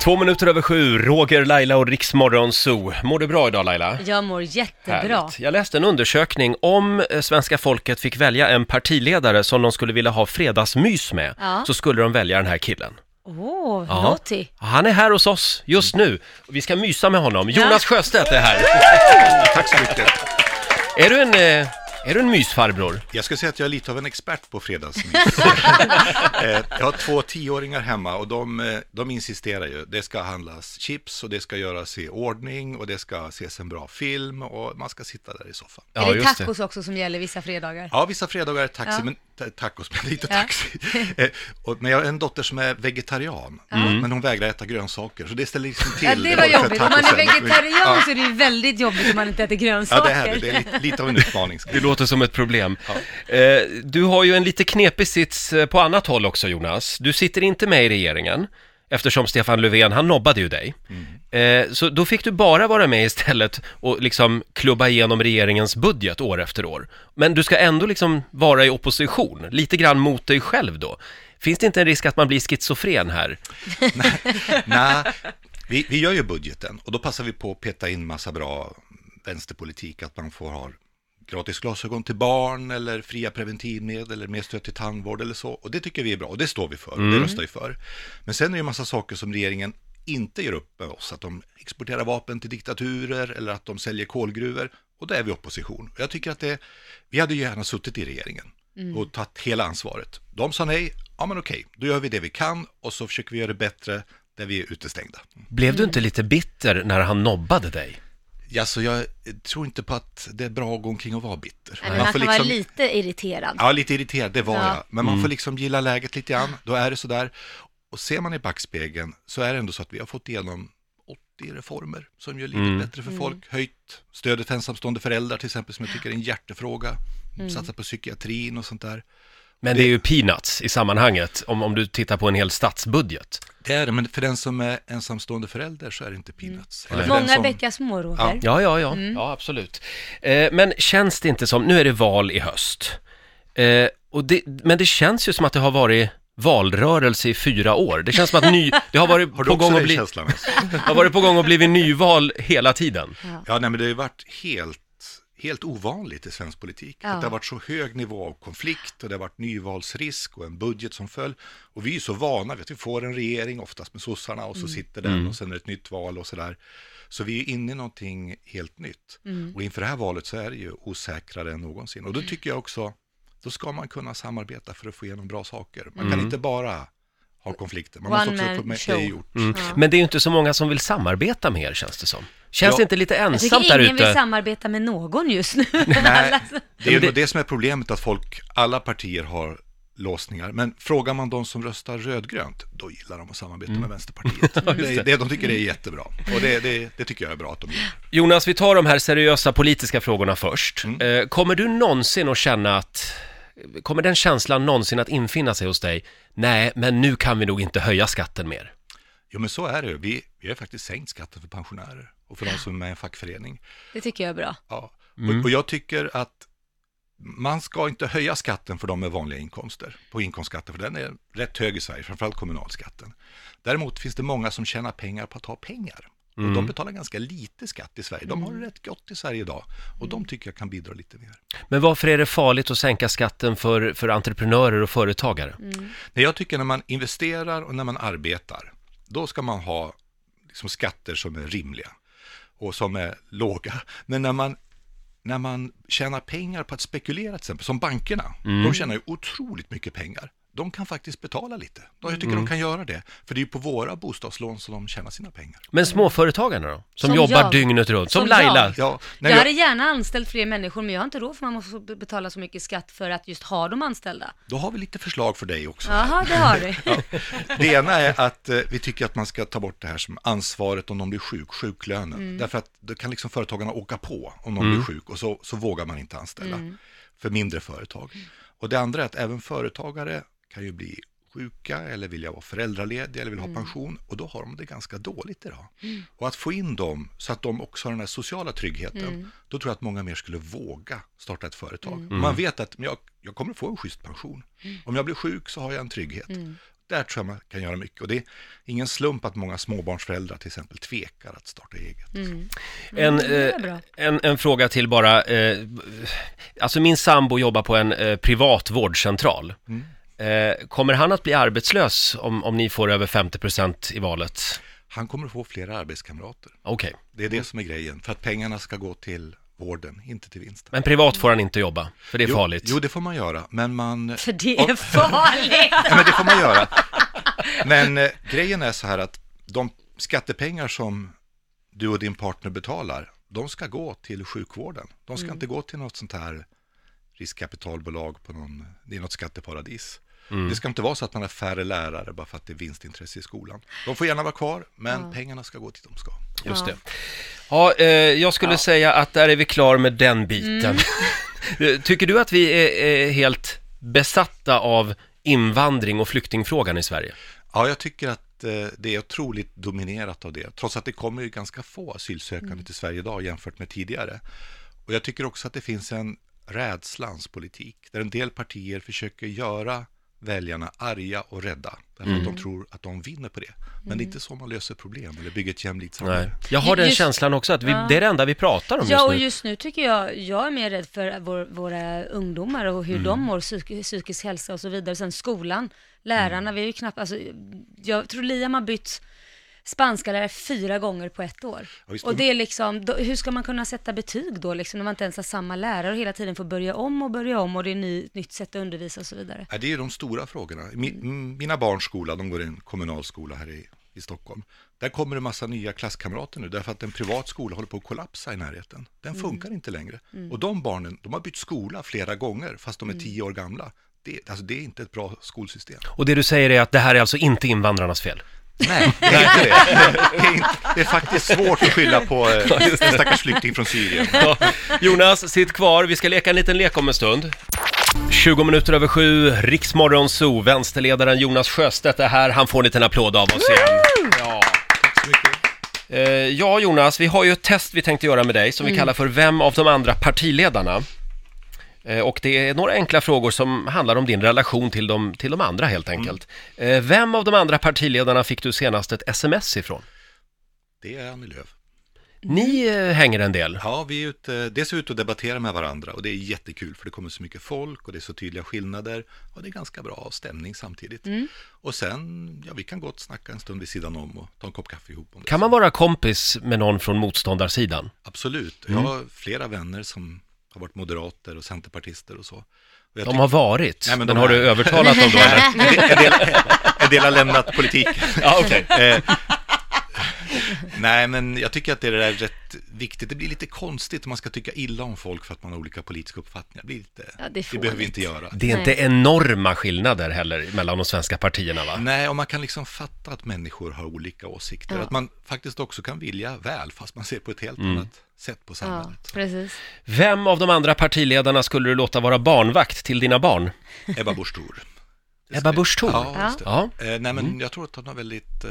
Två minuter över sju, Roger, Laila och Riksmorgon Zoo. Mår du bra idag Laila? Jag mår jättebra. Härligt. Jag läste en undersökning om eh, svenska folket fick välja en partiledare som de skulle vilja ha fredagsmys med, Ja. så skulle de välja den här killen. Åh, Ja. Lottie. Han är här hos oss just nu. Vi ska mysa med honom. Ja. Jonas Sjöstedt är här. Tack så mycket. Är du en, eh, är du en mysfarbror? Jag skulle säga att jag är lite av en expert på fredagsmys. Eh, jag har två tioåringar hemma och de, eh, de insisterar ju. Det ska handlas chips och det ska göras i ordning och det ska ses en bra film och man ska sitta där i soffan. Ja, är det tacos också som gäller vissa fredagar? Ja, vissa fredagar är taxi, Ja. men, tacos, men inte Ja. taxi. Eh, och, men jag har en dotter som är vegetarian, men hon vägrar äta grönsaker, så det ställer liksom till Ja, det var jobbigt. Om man är vegetarian Ja. så är det ju väldigt jobbigt om man inte äter Ja, grönsaker. det är det. Det är lite, lite av en utmaning. Det låter som ett problem. Eh, du har ju en lite knepig sits eh, på annat håll också Jonas. Du sitter inte med i regeringen, eftersom Stefan Löfven, han nobbade ju dig. Eh, så då fick du bara vara med istället och liksom klubba igenom regeringens budget år efter år. Men du ska ändå liksom vara i opposition, lite grann mot dig själv då. Finns det inte en risk att man blir schizofren här? Nej, vi, vi gör ju budgeten och då passar vi på att peta in massa bra vänsterpolitik, att man får ha gratis glasögon till barn eller fria preventivmedel eller mer stöd till tandvård eller så. Och det tycker vi är bra och det står vi för och det röstar vi för. Men sen är det ju massa saker som regeringen inte gör upp med oss, att de exporterar vapen till diktaturer eller att de säljer kolgruvor och då är vi opposition. Och jag tycker att det, vi hade ju gärna suttit i regeringen och tagit hela ansvaret. De sa nej, ja men okej, då gör vi det vi kan och så försöker vi göra det bättre där vi är utestängda. Blev du inte lite bitter när han nobbade dig? Ja, så jag tror inte på att det är bra att gå omkring och vara bitter. Nej, men man kan vara lite irriterad. Ja, lite irriterad, det var Ja. jag. Men man får liksom gilla läget lite grann, då är det sådär. Och ser man i backspegeln så är det ändå så att vi har fått igenom 80 reformer som gör livet bättre för folk. Höjt stödet till ensamstående föräldrar till exempel som jag tycker är en hjärtefråga. Satsa på psykiatrin och sånt där. Men det är ju peanuts i sammanhanget, om, om du tittar på en hel statsbudget. Det är det, men för den som är ensamstående förälder så är det inte peanuts. Den Många som... bäckar små, Roger. Ja, ja, ja, ja absolut. Eh, men känns det inte som, nu är det val i höst, eh, och det, men det känns ju som att det har varit valrörelse i fyra år. Det känns som att ny, det har varit Har du på gång att bli, känslan? har varit på gång att bli nyval hela tiden. Ja, nej, men det har ju varit helt, helt ovanligt i svensk politik. Ja. Att det har varit så hög nivå av konflikt och det har varit nyvalsrisk och en budget som föll. Och vi är ju så vana vid att vi får en regering, oftast med sossarna, och så sitter den och sen är det ett nytt val och sådär. Så vi är inne i någonting helt nytt. Och inför det här valet så är det ju osäkrare än någonsin. Och då tycker jag också, då ska man kunna samarbeta för att få igenom bra saker. Man kan inte bara ha konflikter, man One måste också få med show. det gjort. Mm. Men det är ju inte så många som vill samarbeta med er, känns det som. Känns Ja. det inte lite Jag ensamt där ingen vill ute? samarbeta med någon just nu. Nej, det är ju det som är problemet, att folk, alla partier har låsningar. Men frågar man de som röstar rödgrönt, då gillar de att samarbeta med Vänsterpartiet. det, det, de tycker det är jättebra. Och det, det, det tycker jag är bra att de gör. Jonas, vi tar de här seriösa politiska frågorna först. Mm. Eh, kommer du någonsin att känna att, kommer den känslan någonsin att infinna sig hos dig? Nej, men nu kan vi nog inte höja skatten mer. Jo, men så är det. Vi, vi har faktiskt sänkt skatten för pensionärer och för de som är med i en fackförening. Det tycker jag är bra. Ja. Och, och jag tycker att man ska inte höja skatten för de med vanliga inkomster, på inkomstskatten, för den är rätt hög i Sverige, framförallt kommunalskatten. Däremot finns det många som tjänar pengar på att ha pengar. Och de betalar ganska lite skatt i Sverige. De har det rätt gott i Sverige idag. Och de tycker jag kan bidra lite mer. Men varför är det farligt att sänka skatten för, för entreprenörer och företagare? Nej, jag tycker när man investerar och när man arbetar, då ska man ha liksom skatter som är rimliga och som är låga. Men när man, när man tjänar pengar på att spekulera, till exempel, som bankerna, de tjänar ju otroligt mycket pengar. De kan faktiskt betala lite. Jag tycker de kan göra det, för det är ju på våra bostadslån som de tjänar sina pengar. Men småföretagarna då? Som, Som jobbar jag. dygnet runt, som, Som Laila. jag. Ja, Jag jag, hade gärna anställt fler människor, men jag har inte råd för man måste be- betala så mycket skatt för att just ha dem anställda. då har vi lite förslag för dig också. Jaha, det har du. Det ena är att eh, vi tycker att man ska ta bort det här som ansvaret om någon blir sjuk, sjuklönen. Därför att då kan liksom företagarna åka på om någon blir sjuk och så, så vågar man inte anställa för mindre företag. Och det andra är att även företagare kan ju bli sjuka eller vilja vara föräldralediga eller vill ha pension och då har de det ganska dåligt idag. Och att få in dem så att de också har den här sociala tryggheten, då tror jag att många mer skulle våga starta ett företag. Man vet att jag, jag kommer få en schysst pension. Om jag blir sjuk så har jag en trygghet. där tror jag man kan göra mycket. Och det är ingen slump att många småbarnsföräldrar till exempel tvekar att starta eget. Mm. En, eh, en, en fråga till bara. Eh, alltså min sambo jobbar på en eh, privat vårdcentral. Mm. Eh, kommer han att bli arbetslös om, om ni får över 50% i valet? Han kommer att få flera arbetskamrater. Okej, Det är det som är grejen, för att pengarna ska gå till vården, inte till vinsten. men privat får han inte jobba, för det är jo, farligt. Jo, det får man göra, men man... För det är farligt. Nej, men det får man göra. Men eh, grejen är så här att de skattepengar som du och din partner betalar, de ska gå till sjukvården. De ska inte gå till något sånt här riskkapitalbolag på någon, det är något skatteparadis. Det ska inte vara så att man har färre lärare bara för att det är vinstintresse i skolan. De får gärna vara kvar, men pengarna ska gå till de ska. Just Ja. det. Ja, eh, jag skulle säga att där är vi klar med den biten. Eh, Tycker du att vi är, är helt besatta av invandring och flyktingfrågan i Sverige? Ja, jag tycker att eh, det är otroligt dominerat av det, trots att det kommer ju ganska få asylsökande till Sverige idag jämfört med tidigare. Och jag tycker också att det finns en rädslans politik, där en del partier försöker göra väljarna arga och rädda, därför att de tror att de vinner på det. Men det är inte så man löser problem eller bygger ett jämlikt samhälle. Nej. Jag har den Just- känslan också, att vi, Ja. det är det enda vi pratar om Ja, just och nu. just nu tycker jag, jag är mer rädd för vår, våra ungdomar och hur de mår, psyk, psykisk hälsa och så vidare. Sen skolan, lärarna, vi är ju knappt, alltså, jag tror Liam har bytt spanska lärare fyra gånger på ett år. Ja, och det är liksom, då, hur ska man kunna sätta betyg då liksom, när man inte ens har samma lärare och hela tiden får börja om och börja om och det är ny, nytt sätt att undervisa och så vidare. Ja, det är ju de stora frågorna. Mi, m- mina barns skola, de går i en kommunal skola här i, i Stockholm. Där kommer det massa nya klasskamrater nu, därför att en privat skola håller på att kollapsa i närheten. Den funkar inte längre. Och de barnen, de har bytt skola flera gånger, fast de är tio år gamla. Det, alltså, det är inte ett bra skolsystem. Och det du säger är att det här är alltså inte invandrarnas fel? Nej, det är inte det. Det är, faktiskt svårt att skylla på eh, en stackars flykting från Syrien. Ja. Jonas, sitt kvar. Vi ska leka en liten lek om en stund. 20 minuter över sju, Riksmorgon Zoo. Vänsterledaren Jonas Sjöstedt är här. Han får en liten applåd av oss igen. Ja. Eh, ja, Jonas, vi har ju ett test vi tänkte göra med dig som vi kallar för Vem av de andra partiledarna? Eh, och det är några enkla frågor som handlar om din relation till de, till de andra helt enkelt. Eh, vem av de andra partiledarna fick du senast ett sms ifrån? Det är Annie Lööf. Ni eh, hänger en del. Ja, vi är ute, dels är ute och debatterar med varandra och det är jättekul för det kommer så mycket folk och det är så tydliga skillnader och det är ganska bra stämning samtidigt. Och sen, ja vi kan gott snacka en stund vid sidan om och ta en kopp kaffe ihop om det. Kan man vara kompis med någon från motståndarsidan? Absolut, jag har flera vänner som har varit moderater och centerpartister och så. Och De tycker- har varit, Nej, men men, de har du är- övertalat dem då en, del, en, del, en del har lämnat politiken. Ja, okej. Eh, Nej, men jag tycker att det är rätt viktigt. Det blir lite konstigt om man ska tycka illa om folk för att man har olika politiska uppfattningar. Det, blir lite, Ja, det är det behöver vi inte göra. Det är inte enorma skillnader heller mellan de svenska partierna va? Nej, och man kan liksom fatta att människor har olika åsikter. Ja. Att man faktiskt också kan vilja väl, fast man ser på ett helt Mm. annat sätt på Ja, samhället. precis. Vem av de andra partiledarna skulle du låta vara barnvakt till dina barn? Ebba Busch Thor. Ebba Busch Thor? Ja, Ja. Ja, Eh, nej, men jag tror att hon har väldigt... Eh,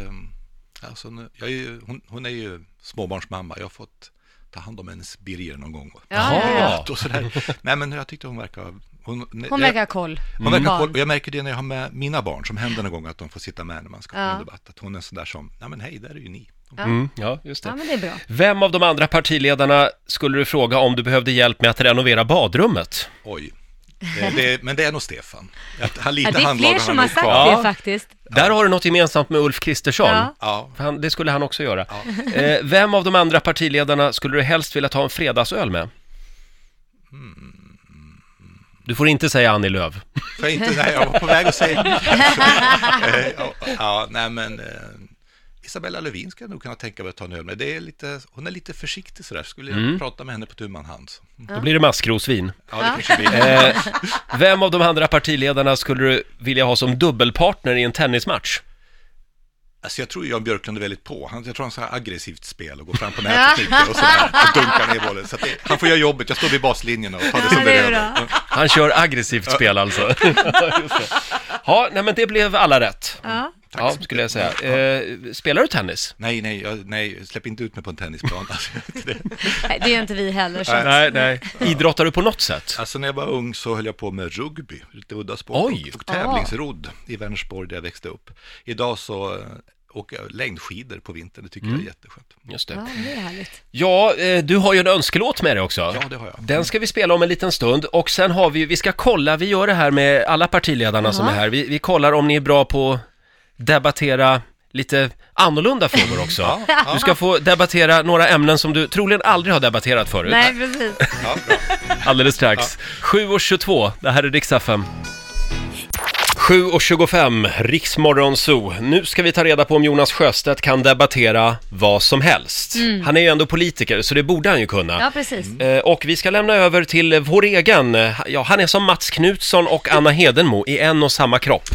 alltså, nu- jag är ju, hon, hon är ju småbarnsmamma. Jag har fått ta hand om hennes Birger någon gång. Och, Ja, ja, ja. och sådär. Nej, men jag tyckte hon verkar... Hon, Hon verkar ha koll. hon verkar Barn. koll. Och jag märker det när jag har med mina barn, som händer någon gång att de får sitta med när man ska ha Ja. en debatt. Att hon är sån där som, nej men hej, där är ju ni. Ja. mm, ja just Ja, det. men det är bra. Vem av de andra partiledarna skulle du fråga om du behövde hjälp med att renovera badrummet? Oj. Det, det, men det är nog Stefan. Att han, lite Ja, det är fler som han har sagt kvar. Ja. det faktiskt. Där har du något gemensamt med Ulf Kristersson. Ja. Ja, Han, det skulle han också göra. Eh, vem av de andra partiledarna skulle du helst vilja ta en fredagsöl med? Du får inte säga Annie Lööf. För jag inte, nej, jag var på väg att säga... Eh, ja, ja, nej men... Isabella Lövin ska jag nog kunna tänka mig att ta en öl med. Det är lite, hon är lite försiktig sådär. Skulle jag Mm. prata med henne på tu man hand. så. Då blir det maskrosvin. Ja, det Ja. kanske blir. Eh, vem av de andra partiledarna skulle du vilja ha som dubbelpartner i en tennismatch? Alltså jag tror Jan Björklund är väldigt på. Han, jag tror han har så här aggressivt spel och går fram på nätet och sådär. Och dunkar ner bollen. Så att det, han får göra jobbet. Jag står vid baslinjen och tar det Ja, som det är det är. Han kör aggressivt spel alltså. Ja. Ja, nej men det blev alla rätt. Ja. Tack ja, så skulle jag säga. Eh, spelar du tennis? Nej, nej, jag, nej, släpp inte ut mig på en tennisplan. Alltså, det, Nej, det är inte vi heller. Så. Nej, nej. Idrottar du på något sätt? alltså när jag var ung så höll jag på med rugby, lite udda sport, Oj. och tävlingsrodd i Vänersborg där jag växte upp. Idag så eh, jag längdskidor på vintern, det tycker Mm. jag är jätteskönt. Just det. Ja, det är härligt. Ja, eh, du har ju en önskelåt med dig också. Ja, det har jag. Den ska vi spela om en liten stund och sen har vi, vi ska kolla, vi gör det här med alla partiledarna som är här. Vi, vi kollar om ni är bra på debattera lite annorlunda frågor också. Du ska få debattera några ämnen som du troligen aldrig har debatterat förut. Nej, precis. Ja, bra. Alldeles strax. 7.22, det här är FM. 7.25, Riksmorgon Zoo. Nu ska vi ta reda på om Jonas Sjöstedt kan debattera vad som helst. Han är ju ändå politiker, så det borde han ju kunna. Ja, precis. Eh, Och vi ska lämna över till vår egen, eh, ja han är som Mats Knutsson och Anna Hedenmo i en och samma kropp.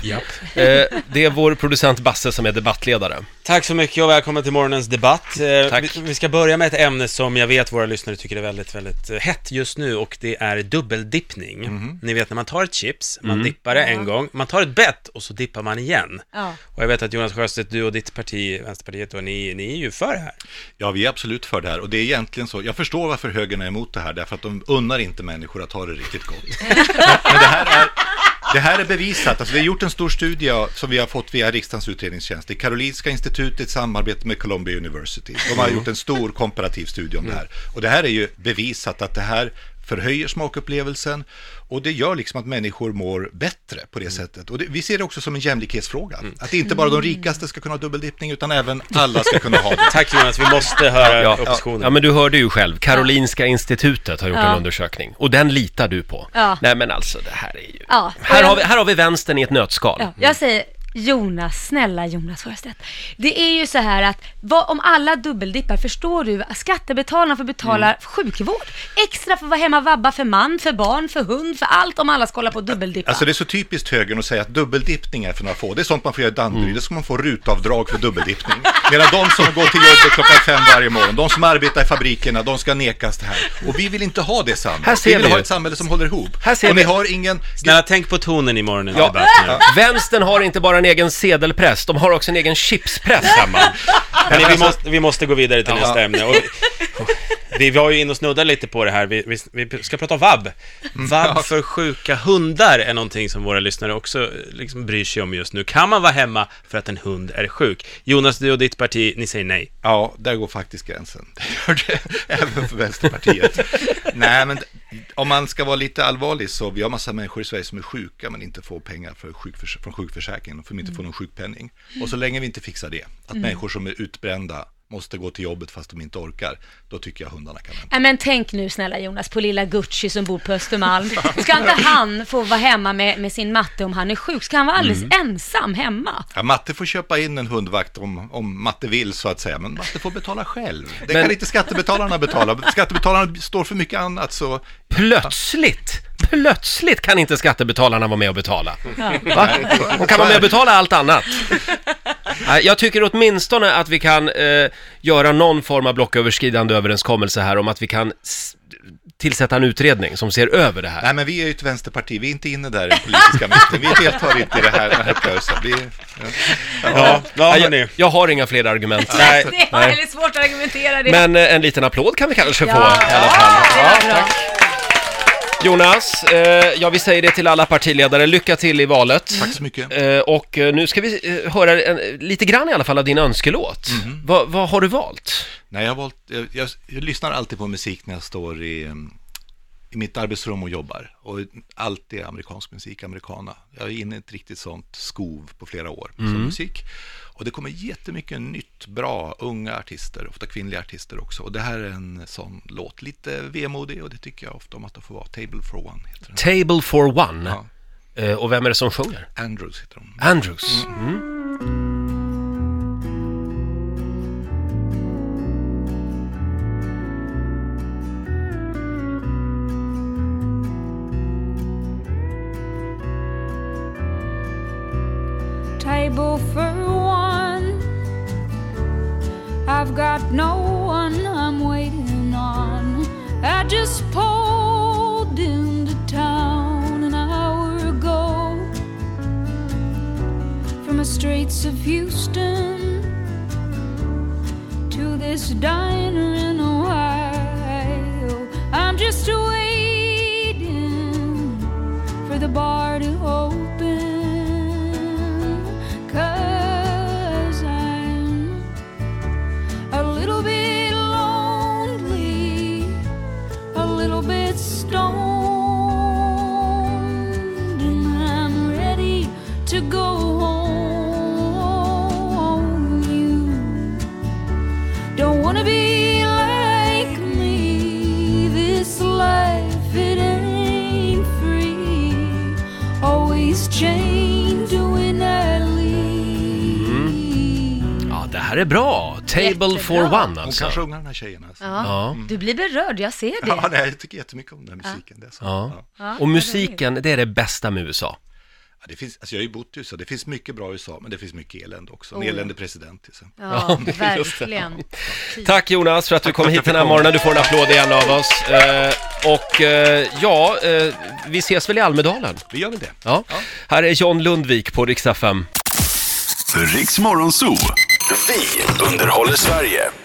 Eh, Det är vår producent Basse som är debattledare. Tack så mycket och välkommen till morgonens debatt. Eh, Tack. Vi, ska börja med ett ämne som jag vet våra lyssnare tycker är väldigt, väldigt eh, hett just nu och det är dubbeldippning. Ni vet när man tar ett chips, man dippar det en gång, man tar ett bett och så dippar man igen. Ja. Och jag vet att Jonas Sjöstedt, du och ditt parti, Vänsterpartiet, och ni, ni är ju för det här. Ja, vi är absolut för det här och det är egentligen så. Jag förstår varför högern är emot det här, därför att de unnar inte människor att ha det riktigt gott. Men det här är, det här är bevisat. Alltså, vi har gjort en stor studie som vi har fått via riksdagens utredningstjänst. Det Karolinska institutet i samarbete med Columbia University. De har gjort en stor komparativ studie om det här. Och det här är ju bevisat att det här förhöjer smakupplevelsen och det gör liksom att människor mår bättre på det sättet. Och det, vi ser det också som en jämlikhetsfråga. Att inte bara de rikaste ska kunna ha dubbeldippning utan även alla ska kunna ha det. Tack Jonas, vi måste höra Ja. oppositionen. Ja men du hörde ju själv, Karolinska institutet har gjort Ja. en undersökning och den litar du på. Ja. Nej men alltså det här är ju... Ja. Här, har vi, här har vi vänstern i ett nötskal. Ja, jag säger Jonas, snälla Jonas Sjöstedt. Det är ju så här att vad, om alla dubbeldippar, förstår du? Skattebetalarna får betala Mm. sjukvård. Extra för att vara hemma och vabba för man, för barn, för hund, för allt om alla ska hålla på och dubbeldippa. Alltså det är så typiskt högern att säga att dubbeldippning är för några få. Det är sånt man får göra i Danderyd, det ska man få rutavdrag för dubbeldippning. Medan de som går till jobbet klockan fem varje morgon, de som arbetar i fabrikerna, de ska nekas det här. Och vi vill inte ha det Här samhället. ser Vi vill vi ha ett samhälle som håller ihop. Här ser och ni vi. har ingen... Snälla, tänk på tonen i morgonens Ja. nu. Vänstern har inte bara en egen sedelpress, de har också en egen chipspress hemma. Hörni, vi, måste, vi måste gå vidare till Ja. nästa ämne. Och vi, vi var ju inne och snuddade lite på det här. Vi, vi, vi ska prata om vab. Vab för sjuka hundar är någonting som våra lyssnare också eh, liksom bryr sig om just nu. Kan man vara hemma för att en hund är sjuk? Jonas, du och ditt parti, ni säger nej. Ja, där går faktiskt gränsen. Det gör det även för Vänsterpartiet. Nej, men om man ska vara lite allvarlig så vi har massa människor i Sverige som är sjuka men inte får pengar för sjukförs- från sjukförsäkringen. För de inte får någon sjukpenning. Och så länge vi inte fixar det, att människor som är utbrända måste gå till jobbet fast de inte orkar, då tycker jag hundarna kan vänta. Men tänk nu snälla Jonas på lilla Gucci som bor på Östermalm. Ska inte han få vara hemma med, med sin matte om han är sjuk? Ska han vara alldeles ensam hemma? Ja, Matte får köpa in en hundvakt om, om Matte vill så att säga, men Matte får betala själv. Det Men- kan inte skattebetalarna betala. Skattebetalarna står för mycket annat så Plötsligt, plötsligt kan inte skattebetalarna vara med och betala. Ja. Va? De kan vara med och betala allt annat. Jag tycker åtminstone att vi kan eh, göra någon form av blocköverskridande överenskommelse här om att vi kan s- tillsätta en utredning som ser över det här. Nej, men vi är ju ett vänsterparti, vi är inte inne där i den politiska makten. Vi deltar inte i det här, den här uppgörelsen. Vi, ja. Ja, ja hörni. jag, jag har inga fler argument. Nej, Det nej. väldigt svårt att argumentera det. Men eh, en liten applåd kan vi kanske få i alla fall. det var bra. Jonas, eh, ja vi säger det till alla partiledare, lycka till i valet. Tack så mycket. Eh, och eh, nu ska vi eh, höra en, lite grann i alla fall av din önskelåt. Va, vad har du valt? Nej, jag, har valt, jag, jag, jag lyssnar alltid på musik när jag står i, em, i mitt arbetsrum och jobbar. Och allt är amerikansk musik, americana. Jag är inne i ett riktigt sånt skov på flera år som musik. Och det kommer jättemycket nytt, bra, unga artister, ofta kvinnliga artister också. Och det här är en sån låt, lite vemodig och det tycker jag ofta om att det får vara. Table for One heter den. Table for One. Ja. Eh, och vem är det som sjunger? Andrews heter de. Andrews. Mm. Got no one I'm waiting on. I just pulled into town an hour ago from the streets of Houston to this diner Table for one Hon alltså. kan sjunga den här tjejen. Alltså. Ja, Ja. du blir berörd, jag ser det. Ja, nej, jag tycker jättemycket om den här musiken. Det är så. Ja. Ja. Och musiken, det är det bästa med USA. Ja, det finns, alltså jag har ju bott i USA, det finns mycket bra i USA, men det finns mycket elände också. En Oh. eländig president till exempel. Ja, verkligen. Tack Jonas för att du kom hit den här morgonen. Du får en applåd igen av oss. Eh, och eh, ja, eh, vi ses väl i Almedalen? Vi gör väl det. Ja. Här är John Lundvik på Rix FM. Riks Morgonzoo. Vi underhåller Sverige.